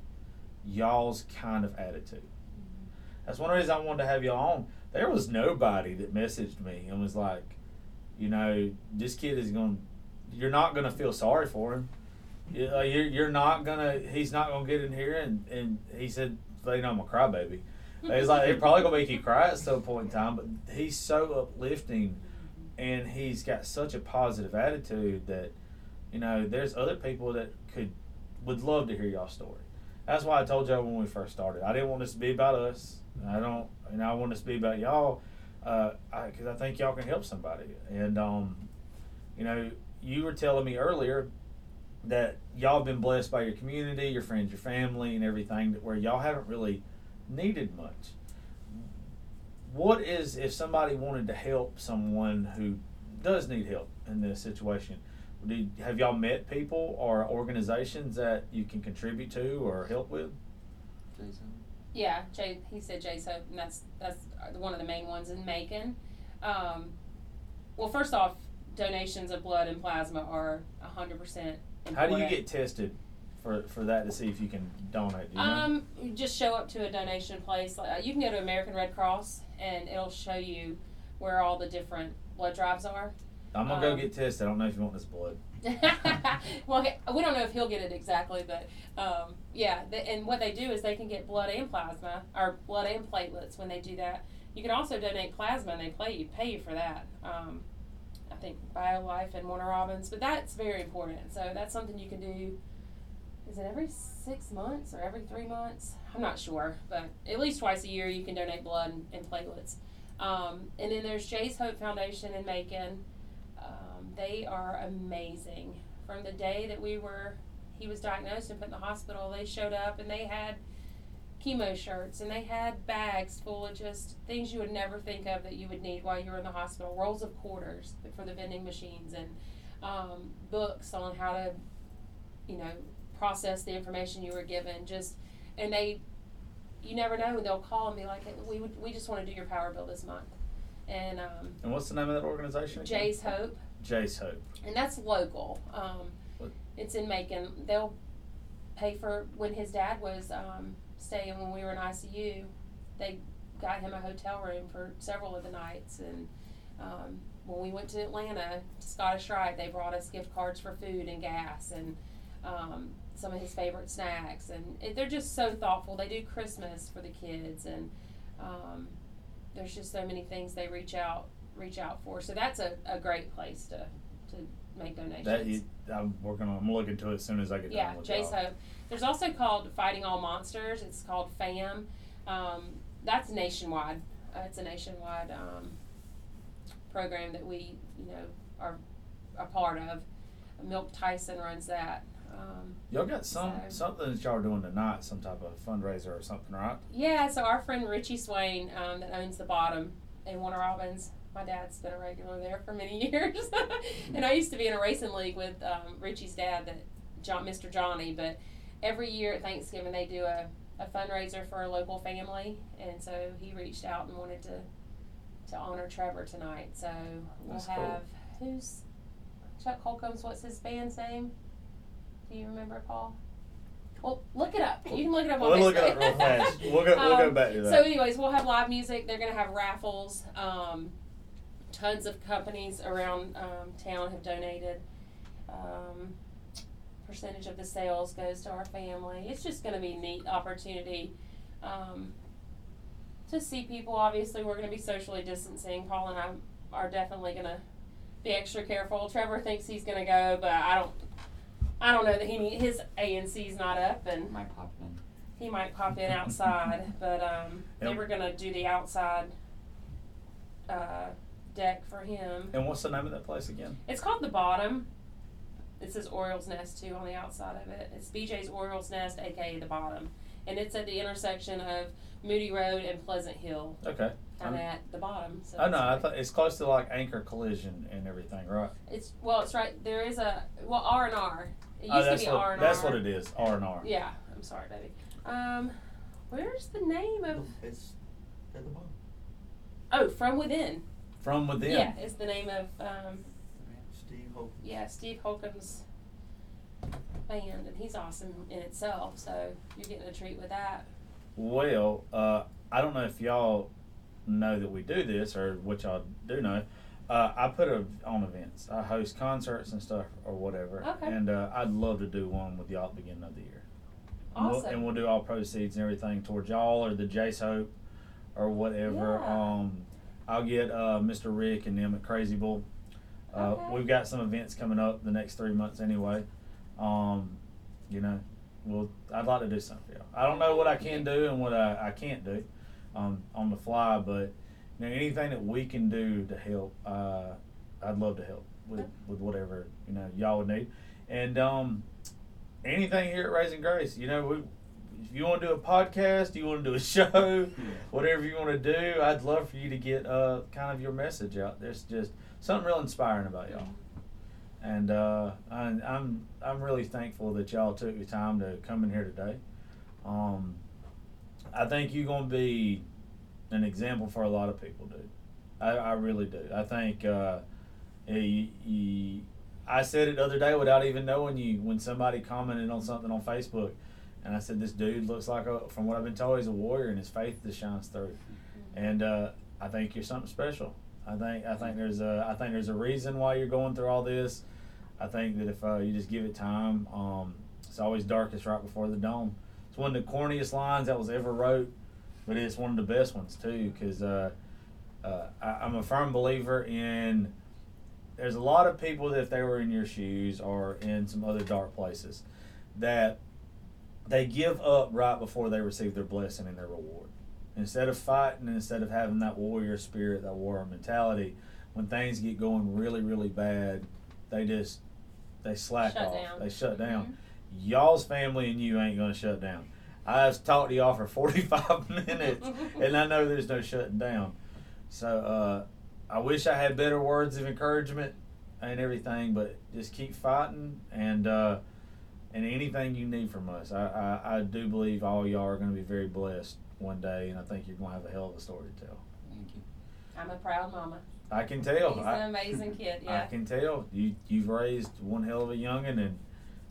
y'all's kind of attitude. That's one reason I wanted to have y'all on. There was nobody that messaged me and was like, you know, this kid is going. You're not going to feel sorry for him. Uh, You're you're not gonna. He's not gonna get in here and and he said, "They know I'm a crybaby." He's like, it's probably gonna make you cry at some point in time, but he's so uplifting, and he's got such a positive attitude that, you know, there's other people that could would love to hear y'all's story. That's why I told y'all when we first started. I didn't want this to be about us. I don't, and I want this to be about y'all, because I, 'cause I think y'all can help somebody. And um, you know, you were telling me earlier that y'all have been blessed by your community, your friends, your family, and everything, where y'all haven't really needed much. What is if somebody wanted to help someone who does need help in this situation? Do you- have y'all met people or organizations that you can contribute to or help with? Jason. Yeah, Jay. He said Jason, and that's that's one of the main ones in Macon. Um, well, first off, donations of blood and plasma are hundred percent. How do you get tested for, for that to see if you can donate? You? Um, you just show up to a donation place. Like, uh, you can go to American Red Cross, and it'll show you where all the different blood drives are. I'm gonna go um, get tested. I don't know if you want this blood. well, we don't know if he'll get it exactly, but um, yeah. The, and what they do is they can get blood and plasma, or blood and platelets when they do that. You can also donate plasma, and they pay you pay you for that. Um, I think BioLife and Warner Robins, but that's very important. So that's something you can do. Is it every six months or every three months? I'm not sure, but at least twice a year you can donate blood and, and platelets. Um, and then there's Jay's Hope Foundation in Macon. Um, they are amazing. From the day that we were, he was diagnosed and put in the hospital, they showed up and they had chemo shirts and they had bags full of just things you would never think of that you would need while you were in the hospital. Rolls of quarters for the vending machines and um, books on how to, you know, process the information you were given. Just and they, you never know. When they'll call and be like, "Hey, "We would, we just want to do your power bill this month," and um, And what's the name of that organization? again? Jay's Hope Jay's Hope. and that's local. Um, it's in Macon. They'll pay for when his dad was um, staying when we were in ICU. They got him a hotel room for several of the nights, and um, when we went to Atlanta to Scottish Rite, they brought us gift cards for food and gas and um, some of his favorite snacks. And it, they're just so thoughtful. They do Christmas for the kids, and um, there's just so many things they reach out reach out for. So that's a, a great place to to make donations. That you, I'm working on. I'm looking to it as soon as I get yeah, Jay's. Hope. There's also called Fighting All Monsters. It's called FAM. Um, that's nationwide. Uh, it's a nationwide um, program that we, you know, are a part of. Milk Tyson runs that. Um, Y'all got some So- something that y'all are doing tonight, some type of fundraiser or something, right? yeah, so our friend Richie Swain, um, that owns the bottom in Warner Robins. My dad's been a regular there for many years, and I used to be in a racing league with um, Richie's dad, that John, Mr. Johnny. But every year at Thanksgiving, they do a, a fundraiser for a local family, and so he reached out and wanted to to honor Trevor tonight. So we'll That's cool. have who's Chuck Holcomb's. What's his band's name? Do you remember, Paul? Well, look it up. You can look it up on We'll look it up real fast. We'll go. We'll go Um, back to that. So, anyways, we'll have live music. They're going to have raffles. Um, tons of companies around um, town have donated. Um, percentage of the sales goes to our family. It's just going to be a neat opportunity um, to see people. Obviously, we're going to be socially distancing. Paul and I are definitely going to be extra careful. Trevor thinks he's going to go, but I don't. I don't know that he need, his ANC's not up, and Might pop in. he might pop in outside, but um, they were gonna do the outside uh, deck for him. and what's the name of that place again? It's called the Bottom. It says Orioles Nest too on the outside of it. It's BJ's Orioles Nest, aka the Bottom, and it's at the intersection of Moody Road and Pleasant Hill, Okay. kind of at the bottom. So Oh no, I it's, thought it's close to like Anchor Collision and everything, right? it's well, it's right. There is a well R and R. It used oh, to that's be what R and R. that's what it is. R and R. Yeah, I'm sorry, baby. Um, where's the name of? It's at the bottom. Oh, From Within. From within. Yeah, is the name of um, Steve Hope. yeah Steve Holcomb's band, and he's awesome in itself. So you're getting a treat with that. Well, uh, I don't know if y'all know that we do this or what y'all do know. Uh, I put a, on events. I host concerts and stuff or whatever. Okay. And uh, I'd love to do one with y'all at the beginning of the year. And we'll- Awesome. And we'll do all proceeds and everything towards y'all or the Jace Hope or whatever. Yeah. Um, I'll get uh, Mr. Rick and them at Crazy Bull. Uh, Okay. We've got some events coming up the next three months anyway. Um, you know, well, I'd like to do something for y'all. I don't know what I can do and what I, I can't do um, on the fly, but you know, anything that we can do to help, uh, I'd love to help with, with whatever you know y'all would need, and um, anything here at Raising Grace. You know, we, if you want to do a podcast, you want to do a show, whatever you want to do, I'd love for you to get uh, kind of your message out. There's just something real inspiring about y'all and uh, I, I'm I'm really thankful that y'all took the time to come in here today. Um, I think you're gonna be an example for a lot of people, dude. I, I really do. I think uh, you, you, I said it the other day without even knowing you when somebody commented on something on Facebook, and I said this dude looks like a from what I've been told he's a warrior and his faith just shines through, and uh, I think you're something special. I think I think there's a I think there's a reason why you're going through all this. I think that if uh, you just give it time, um, it's always darkest right before the dawn. It's one of the corniest lines that was ever wrote, but it's one of the best ones too. Because uh, uh, I, I'm a firm believer in. There's a lot of people that if they were in your shoes or in some other dark places, that they give up right before they receive their blessing and their reward. Instead of fighting, instead of having that warrior spirit, that warrior mentality, when things get going really, really bad, they just they slack Shut off. down. They shut down. Mhm. Y'all's family and you ain't gonna shut down. I've talked to y'all for 45 minutes, and I know there's no shutting down. So uh, I wish I had better words of encouragement and everything, but just keep fighting and uh, and anything you need from us. I, I, I do believe all y'all are going to be very blessed one day, and I think you're going to have a hell of a story to tell. Thank you. I'm a proud mama. I can tell. He's I, an amazing kid. Yeah. I can tell you you've raised one hell of a youngin, and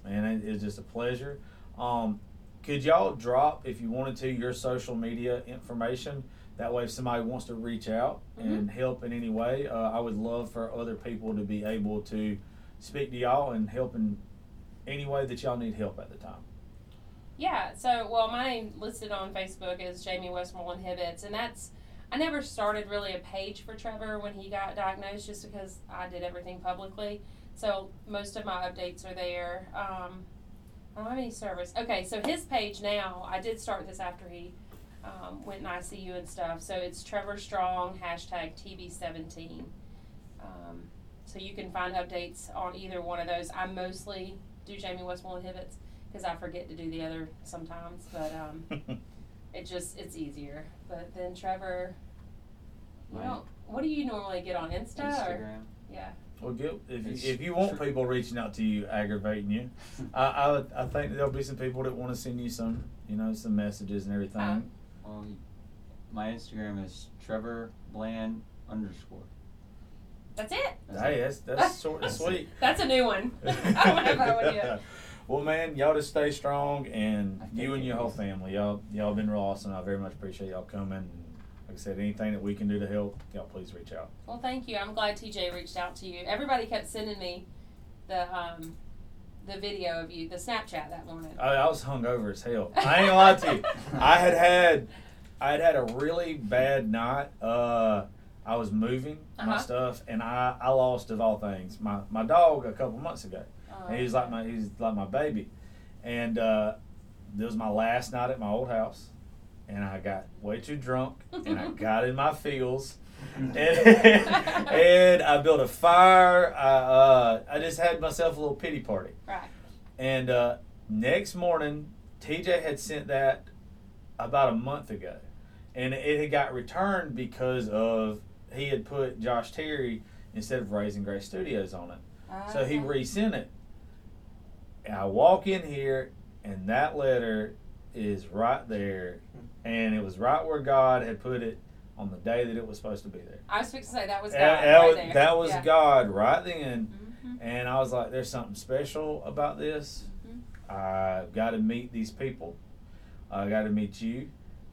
man, it, it's just a pleasure. Um, could y'all drop if you wanted to your social media information? That way, if somebody wants to reach out and help in any way, uh, I would love for other people to be able to speak to y'all and help in any way that y'all need help at the time. Yeah, so well, my name listed on Facebook is Jamie Westmoreland Hibbets, and that's I never started really a page for Trevor when he got diagnosed, just because I did everything publicly. So most of my updates are there. Um, I don't have any service. Okay, so his page now, I did start this after he um, went in ICU and stuff. So it's Trevor Strong hashtag TB17. Um, so you can find updates on either one of those. I mostly do Jamie Westmoreland Hibbets because I forget to do the other sometimes, but um, it just it's easier. But then Trevor, you My know, what do you normally get on Insta or Instagram. yeah? Well, good. If It's you, if you want people reaching out to you, aggravating you, I I, would, I think there'll be some people that want to send you some, you know, some messages and everything. Uh, Well, my Instagram is Trevor Bland underscore. That's it. That's hey, that's that's short and sweet. That's a new one. I don't have that one yet. Well, man, y'all just stay strong, and you and your whole family, y'all y'all been real awesome. I very much appreciate y'all coming. And like I said, anything that we can do to help, y'all please reach out. Well, thank you. I'm glad TJ reached out to you. Everybody kept sending me the um, the video of you, the Snapchat that morning. I, I was hungover as hell. I ain't gonna lie to you. I had had I had had a really bad night. Uh, I was moving my Uh-huh. stuff, and I, I lost of all things my my dog a couple months ago. Oh, And he was like my he's like my baby, and uh, this was my last night at my old house, and I got way too drunk, and I got in my feels, and, and I built a fire. I uh, I just had myself a little pity party. right. And uh, next morning, TJ had sent that about a month ago, and it had got returned because of he had put Josh Terry instead of Raising Grace Studios on it. So he resent it. And I walk in here, and that letter is right there, and it was right where God had put it on the day that it was supposed to be there. I was fixing to say that was God that right was, there. that was yeah. God right then. Mhm. And I was like, there's something special about this. Mhm. I've got to meet these people. I got to meet you.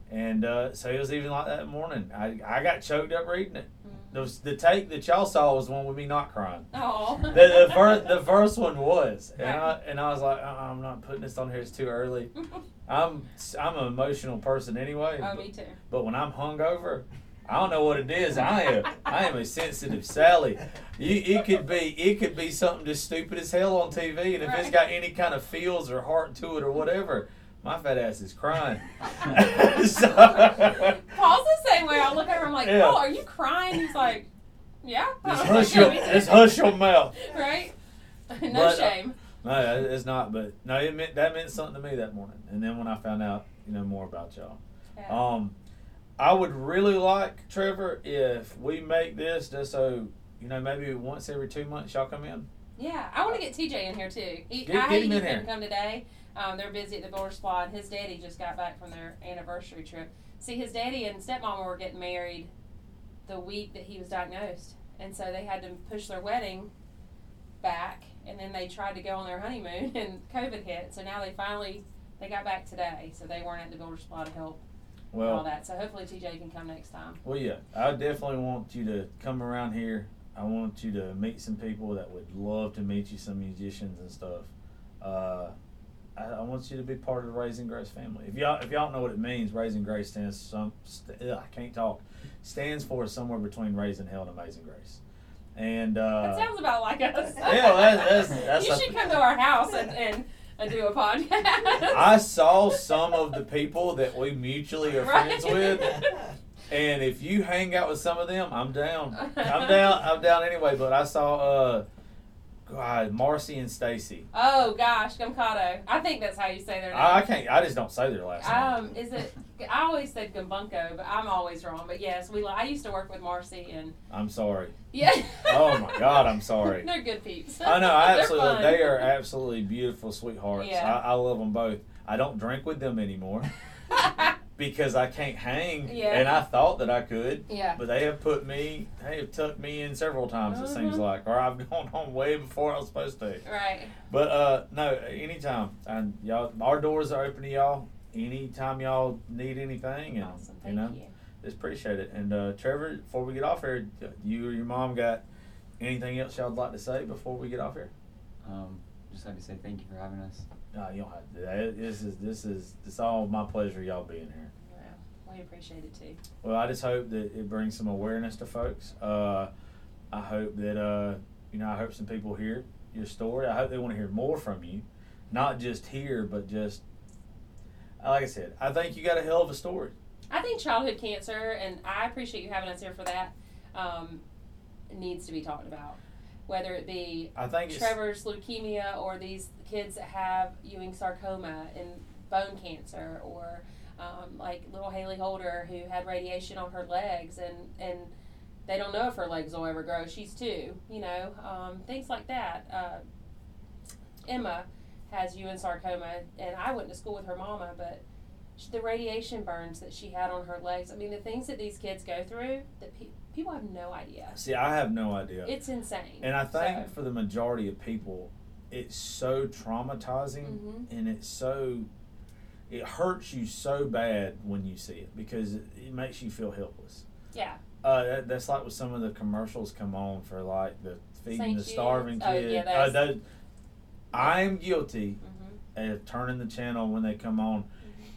And uh, so it was even like that morning. I, I got choked up reading it. The, the take that y'all saw was the one with me not crying. Oh. The, the first the first one was, and I and I was like, uh I'm not putting this on here. It's too early. I'm I'm an emotional person anyway. oh, but, me too. but when I'm hungover, I don't know what it is. I am I am a sensitive Sally. You, it could be it could be something just stupid as hell on TV, and if it's got any kind of feels or heart to it or whatever, my fat ass is crying. So- Paul's the same way. I look at him, I'm like, Yeah. Paul, are you crying? He's like, yeah. Just I'm hush like, your "Yeah, me too." just hush your mouth. Right? No But, uh, shame. No, it's not. But no, it meant that meant something to me that morning. And then when I found out, you know, more about y'all, Yeah. um, I would really like Trevor if we make this just so you know maybe once every two months y'all come in. Yeah, I want to get TJ in here too. He, Get- I get him he in couldn't here. come today. Um, they're busy at the Builder Spa, and his daddy just got back from their anniversary trip. See, his daddy and stepmama were getting married the week that he was diagnosed, and so they had to push their wedding back, and then they tried to go on their honeymoon, and COVID hit. So now they finally they got back today, so they weren't at the Builder Spa to help and all that. So hopefully TJ can come next time. well, yeah, I definitely want you to come around here. I want you to meet some people that would love to meet you, some musicians and stuff. Uh, I, I want you to be part of the Raising Grace family. If y'all if y'all know what it means, Raising Grace stands some st- ugh, I can't talk stands for somewhere between Raising Hell and Amazing Grace. And uh, That sounds about like us. Yeah, that's- that's- that's you should come to our house and, and, and do a podcast. I saw some of the people that we mutually are friends with, and if you hang out with some of them, I'm down. I'm down. I'm down anyway. But I saw, uh, God, Marcy and Stacy. Oh gosh, Gumkato. I think that's how you say their name. I, I can't. I just don't say their last name. Um, is it? I always said Gumbunko, but I'm always wrong. But yes, we. I used to work with Marcy, and I'm sorry. yeah. Oh my God, I'm sorry. They're good peeps. I know. I absolutely. They are absolutely beautiful sweethearts. Yeah. I, I love them both. I don't drink with them anymore because I can't hang, Yeah. and I thought that I could. yeah. But they have put me, they have tucked me in several times. It seems Mhm. like, or I've gone home way before I was supposed to. Right. But uh, no, anytime, and y'all, our doors are open to y'all. Anytime y'all need anything, and Awesome. you know, you. just appreciate it. And uh, Trevor, before we get off here, you or your mom got anything else y'all'd like to say before we get off here? Um, just like to say thank you for having us. No, you don't have to. That- This is this is it's all my pleasure y'all being here. Yeah, we appreciate it too. Well, I just hope that it brings some awareness to folks. Uh, I hope that uh, you know, I hope some people hear your story. I hope they want to hear more from you, not just here, but just like I said. I think you got a hell of a story. I think childhood cancer, and I appreciate you having us here for that, um, needs to be talked about. Whether it be I think Trevor's leukemia or these kids that have Ewing sarcoma and bone cancer or um, like little Haley Holder who had radiation on her legs and, and they don't know if her legs will ever grow. She's two, you know, um, things like that. Uh, Emma has Ewing sarcoma and I went to school with her mama, but the radiation burns that she had on her legs. I mean, the things that these kids go through that pe- people have no idea. see. I have no idea, It's insane. and I think So- for the majority of people, it's so traumatizing, Mhm. and it's so. It hurts you so bad when you see it because it, it makes you feel helpless. Yeah. Uh, that, that's like with some of the commercials come on for like the feeding St. the starving Jude's. Oh, kid. yeah, uh, those, I'm guilty hmm of turning the channel when they come on.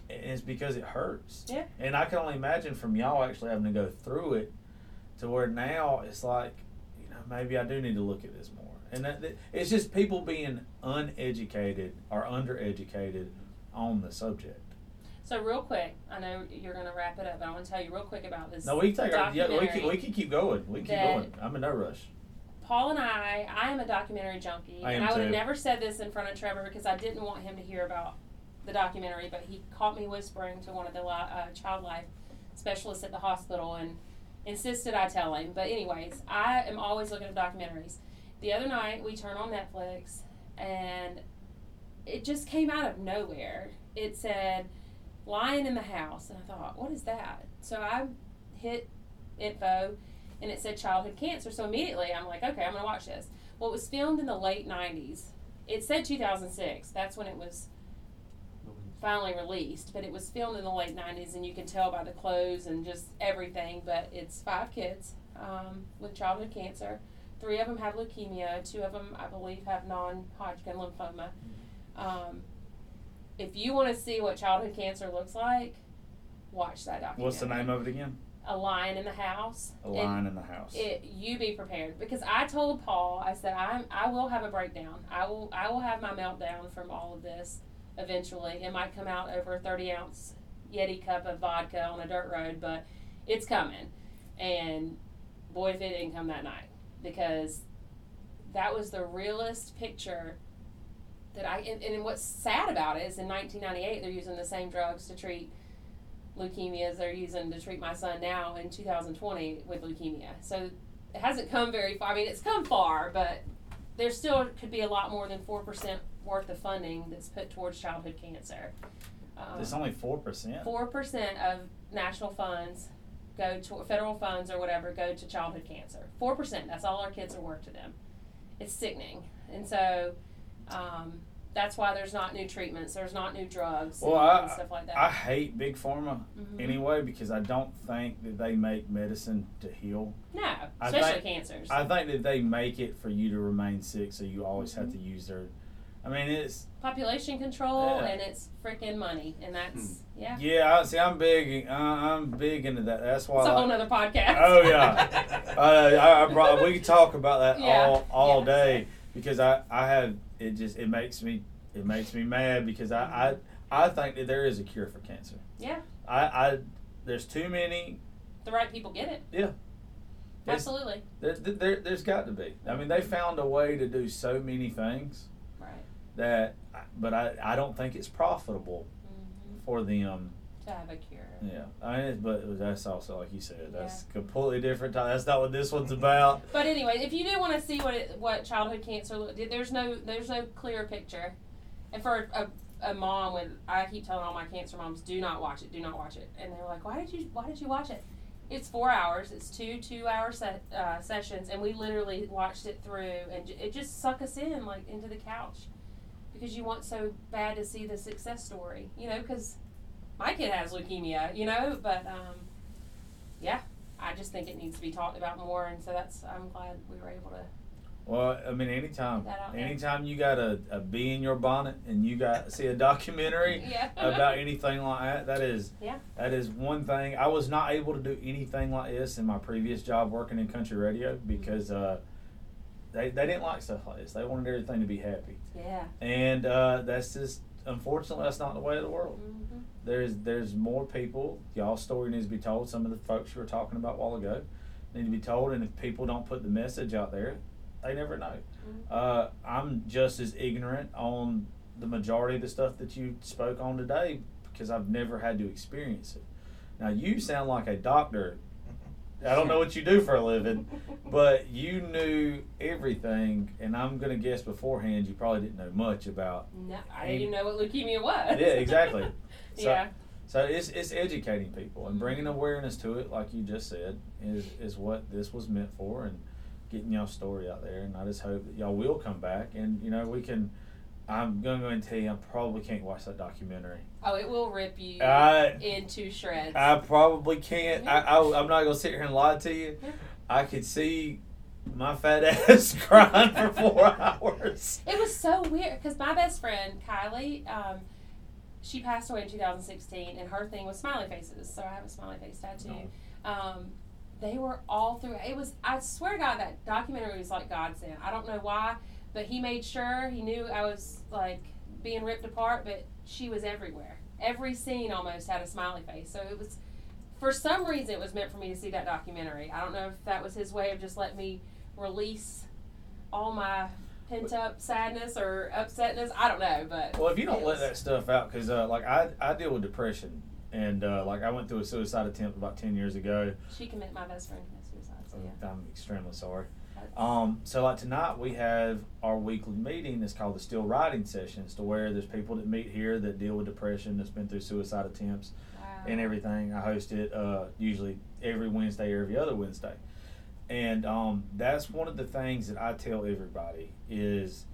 and It's because it hurts. Yeah. And I can only imagine from y'all actually having to go through it to where now it's like, you know, maybe I do need to look at this more. And that, it's just people being uneducated or undereducated on the subject. So real quick, I know you're going to wrap it up, but I want to tell you real quick about this. No, we can take our, yeah, we can, we can keep going. We can keep going. I'm in no rush. Paul and I, I am a documentary junkie, I and I would have never said this in front of Trevor because I didn't want him to hear about the documentary. But he caught me whispering to one of the li- uh, child life specialists at the hospital and insisted I tell him. But anyways, I am always looking at documentaries. The other night we turned on Netflix, and it just came out of nowhere. It said "Lion in the House," and I thought, "What is that?" So I hit info and it said childhood cancer. So immediately I'm like, okay, I'm gonna watch this. Well, it was filmed in the late '90s. It said 2006. That's when it was finally released, but it was filmed in the late '90s, and you can tell by the clothes and just everything. But it's five kids, um, with childhood cancer. Three of them have leukemia. Two of them, I believe, have non-Hodgkin lymphoma. Um, if you want to see what childhood cancer looks like, watch that documentary. What's the name of it again? A Lion in the House. A Lion in the House. it you be prepared because I told Paul I said I I will have a breakdown. I will I will have my meltdown from all of this eventually. It might come out over a thirty ounce Yeti cup of vodka on a dirt road, but it's coming. And boy, if it didn't come that night because that was the realest picture that I and, and what's sad about it is in 1998 they're using the same drugs to treat leukemia as they're using to treat my son now in 2020 with leukemia. So it hasn't come very far. I mean, it's come far, but there still could be a lot more than four percent worth of funding that's put towards childhood cancer. Um, it's only four percent. Four percent of national funds go to federal funds or whatever go to childhood cancer. Four percent. That's all our kids are worth to them. It's sickening, and so um, that's why there's not new treatments. There's not new drugs Well, and, I- and stuff like that. I hate big pharma Mhm. anyway because I don't think that they make medicine to heal. no, I especially think- cancers. I think that they make it for you to remain sick, so you always have to use their. I mean, it's Population control Yeah. and it's freaking money, and that's yeah. yeah. I see. I'm big. Uh, I'm big into that. That's why. It's a whole other podcast. Oh, yeah. uh, I, I brought, we could talk about that Yeah, all all yeah. day because I I have it just it makes me it makes me mad because I I, I think that there is a cure for cancer. Yeah. I I there's too many. the right people get it. Yeah. Absolutely. There, there, there's got to be. I mean, they found a way to do so many things Right. That, but I, I don't think it's profitable hmm for them. To have a cure. Yeah, I mean, but that's also like you said, that's completely different. ti- That's not what this one's about. But anyway, if you do want to see what it, what childhood cancer look, there's no there's no clear picture. And for a, a mom with I keep telling all my cancer moms, do not watch it, do not watch it. And they're like, why did you why did you watch it? It's four hours. It's two two hour set, uh, sessions, and we literally watched it through, and j- it just suck us in like into the couch because you want so bad to see the success story, you know, because my kid has leukemia, you know, but um, yeah, I just think it needs to be talked about more, and so that's I'm glad we were able to. Well, I mean, anytime, That out there. anytime you got a, a bee in your bonnet and you got see a documentary Yeah. about anything like that, that is Yeah. that is one thing. I was not able to do anything like this in my previous job working in country radio because uh, they they didn't like stuff like this. They wanted everything to be happy, Yeah. and uh, that's just unfortunately that's not the way of the world. hmm There's there's more people. Y'all's story needs to be told. Some of the folks you were talking about a while ago need to be told, and if people don't put the message out there, they never know. Mhm. Uh, I'm just as ignorant on the majority of the stuff that you spoke on today because I've never had to experience it. Now you sound like a doctor. I don't know what you do for a living, but you knew everything, and I'm gonna guess beforehand you probably didn't know much about. No, I didn't even know what leukemia was. Yeah, exactly. So- yeah. So it's it's educating people and bringing mm-hmm. awareness to it, like you just said, is is what this was meant for, and getting y'all story out there. And I just hope that y'all will come back, and you know we can. I'm gonna go and tell you, I probably can't watch that documentary. Oh, it will rip you I into shreds. I probably can't. I, I I'm not gonna sit here and lie to you. Yeah. I could see my fat ass crying for four hours. It was so weird because my best friend Kylie, um, she passed away in 2016, and her thing was smiley faces. So I have a smiley face tattoo. Um, they were all through. It was. I swear to God, that documentary was like godsend. I don't know why, but he made sure he knew I was like being ripped apart. But she was everywhere. Every scene almost had a smiley face. So it was. For some reason, it was meant for me to see that documentary. I don't know if that was his way of just letting me release all my pent up sadness or upsetness. I don't know, but Well, if you don't let that stuff out, because uh, like I I deal with depression, and uh, like I went through a suicide attempt about ten years ago. she committed my best friend commit suicide. So yeah, I'm extremely sorry. Um, so like tonight we have our weekly meeting. It's called the Still Writing Sessions, to where there's people that meet here that deal with depression, that's been through suicide attempts wow. and everything. I host it uh, usually every Wednesday or every other Wednesday, and um, that's one of the things that I tell everybody is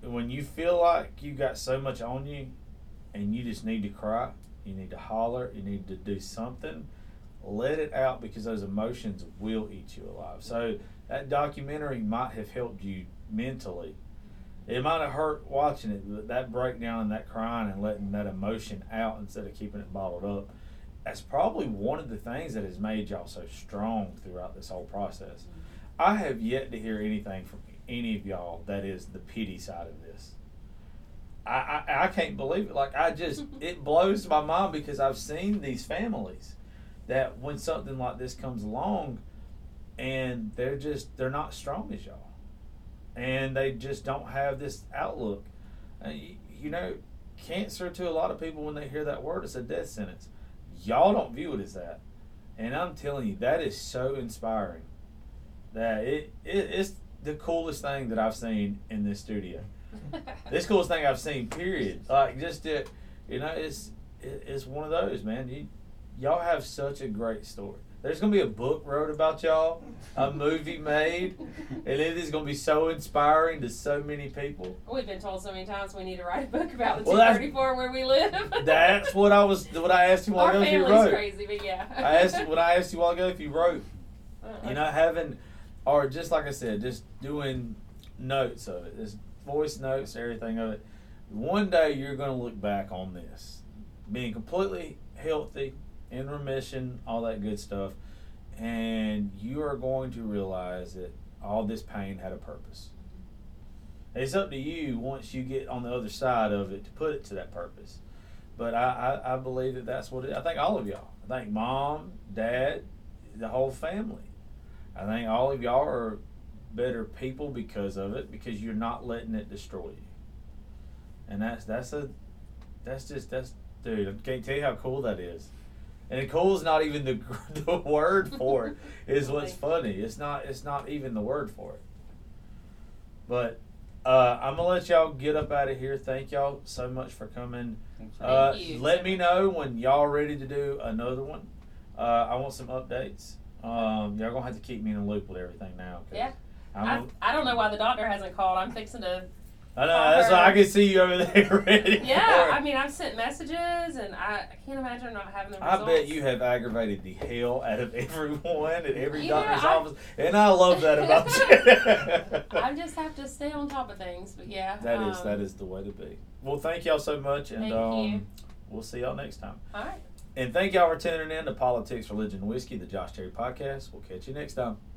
when you feel like you got so much on you, and you just need to cry, you need to holler, you need to do something. let it out because those emotions will eat you alive. So that documentary might have helped you mentally. It might have hurt watching it, but that breakdown and that crying and letting that emotion out instead of keeping it bottled up, that's probably one of the things that has made y'all so strong throughout this whole process. I have yet to hear anything from any of y'all that is the pity side of this. I, I, I can't believe it. Like I just it blows my mind because I've seen these families that when something like this comes along and they're just they're not strong as y'all. And they just don't have this outlook. Uh, you, you know, cancer to a lot of people when they hear that word it's a death sentence. Y'all don't view it as that. And I'm telling you, that is so inspiring. That it, it it's the coolest thing that I've seen in this studio this coolest thing I've seen. Period. Like just to, you know, it's it, it's one of those man. You y'all have such a great story. There's gonna be a book wrote about y'all, a movie made, and it is gonna be so inspiring to so many people. We've been told so many times we need to write a book about the Well, 234 where we live. That's what I was. What I asked you while Our ago if you wrote. crazy, but yeah. I asked what I asked you while ago if you wrote. Uh-uh. You know, having, or just like I said, just doing notes of it, just voice notes, everything of it. One day you're going to look back on this, being completely healthy, in remission, all that good stuff, and you are going to realize that all this pain had a purpose. It's up to you once you get on the other side of it to put it to that purpose. But I, I, I believe that that's what it, I think all of y'all. I think mom, dad, the whole family. I think all of y'all are better people because of it because you're not letting it destroy you. And that's that's a that's just that's dude. I can't tell you how cool that is. And cool not even the the word for it. Is what's funny. It's not it's not even the word for it. But uh, I'm gonna let y'all get up out of here. Thank y'all so much for coming. Thanks for Uh, you. let me know when y'all ready to do another one. Uh, I want some updates. Um, y'all gonna have to keep me in the loop with everything now. Yeah. I'm I, a- I don't know why the doctor hasn't called. I'm fixing to. I know that's why I can see you over there ready. Yeah. I mean, I've sent messages, and I, I can't imagine not having the I bet you have aggravated the hell out of everyone at every You doctor's I- office, and I love that about you. I just have to stay on top of things, but yeah. That is um, that is the way to be. Well, thank y'all so much, and Thank um, you. we'll see y'all next time. All right. And thank y'all for tuning in to Politics, Religion, and Whiskey, the Josh Terry podcast. We'll catch you next time.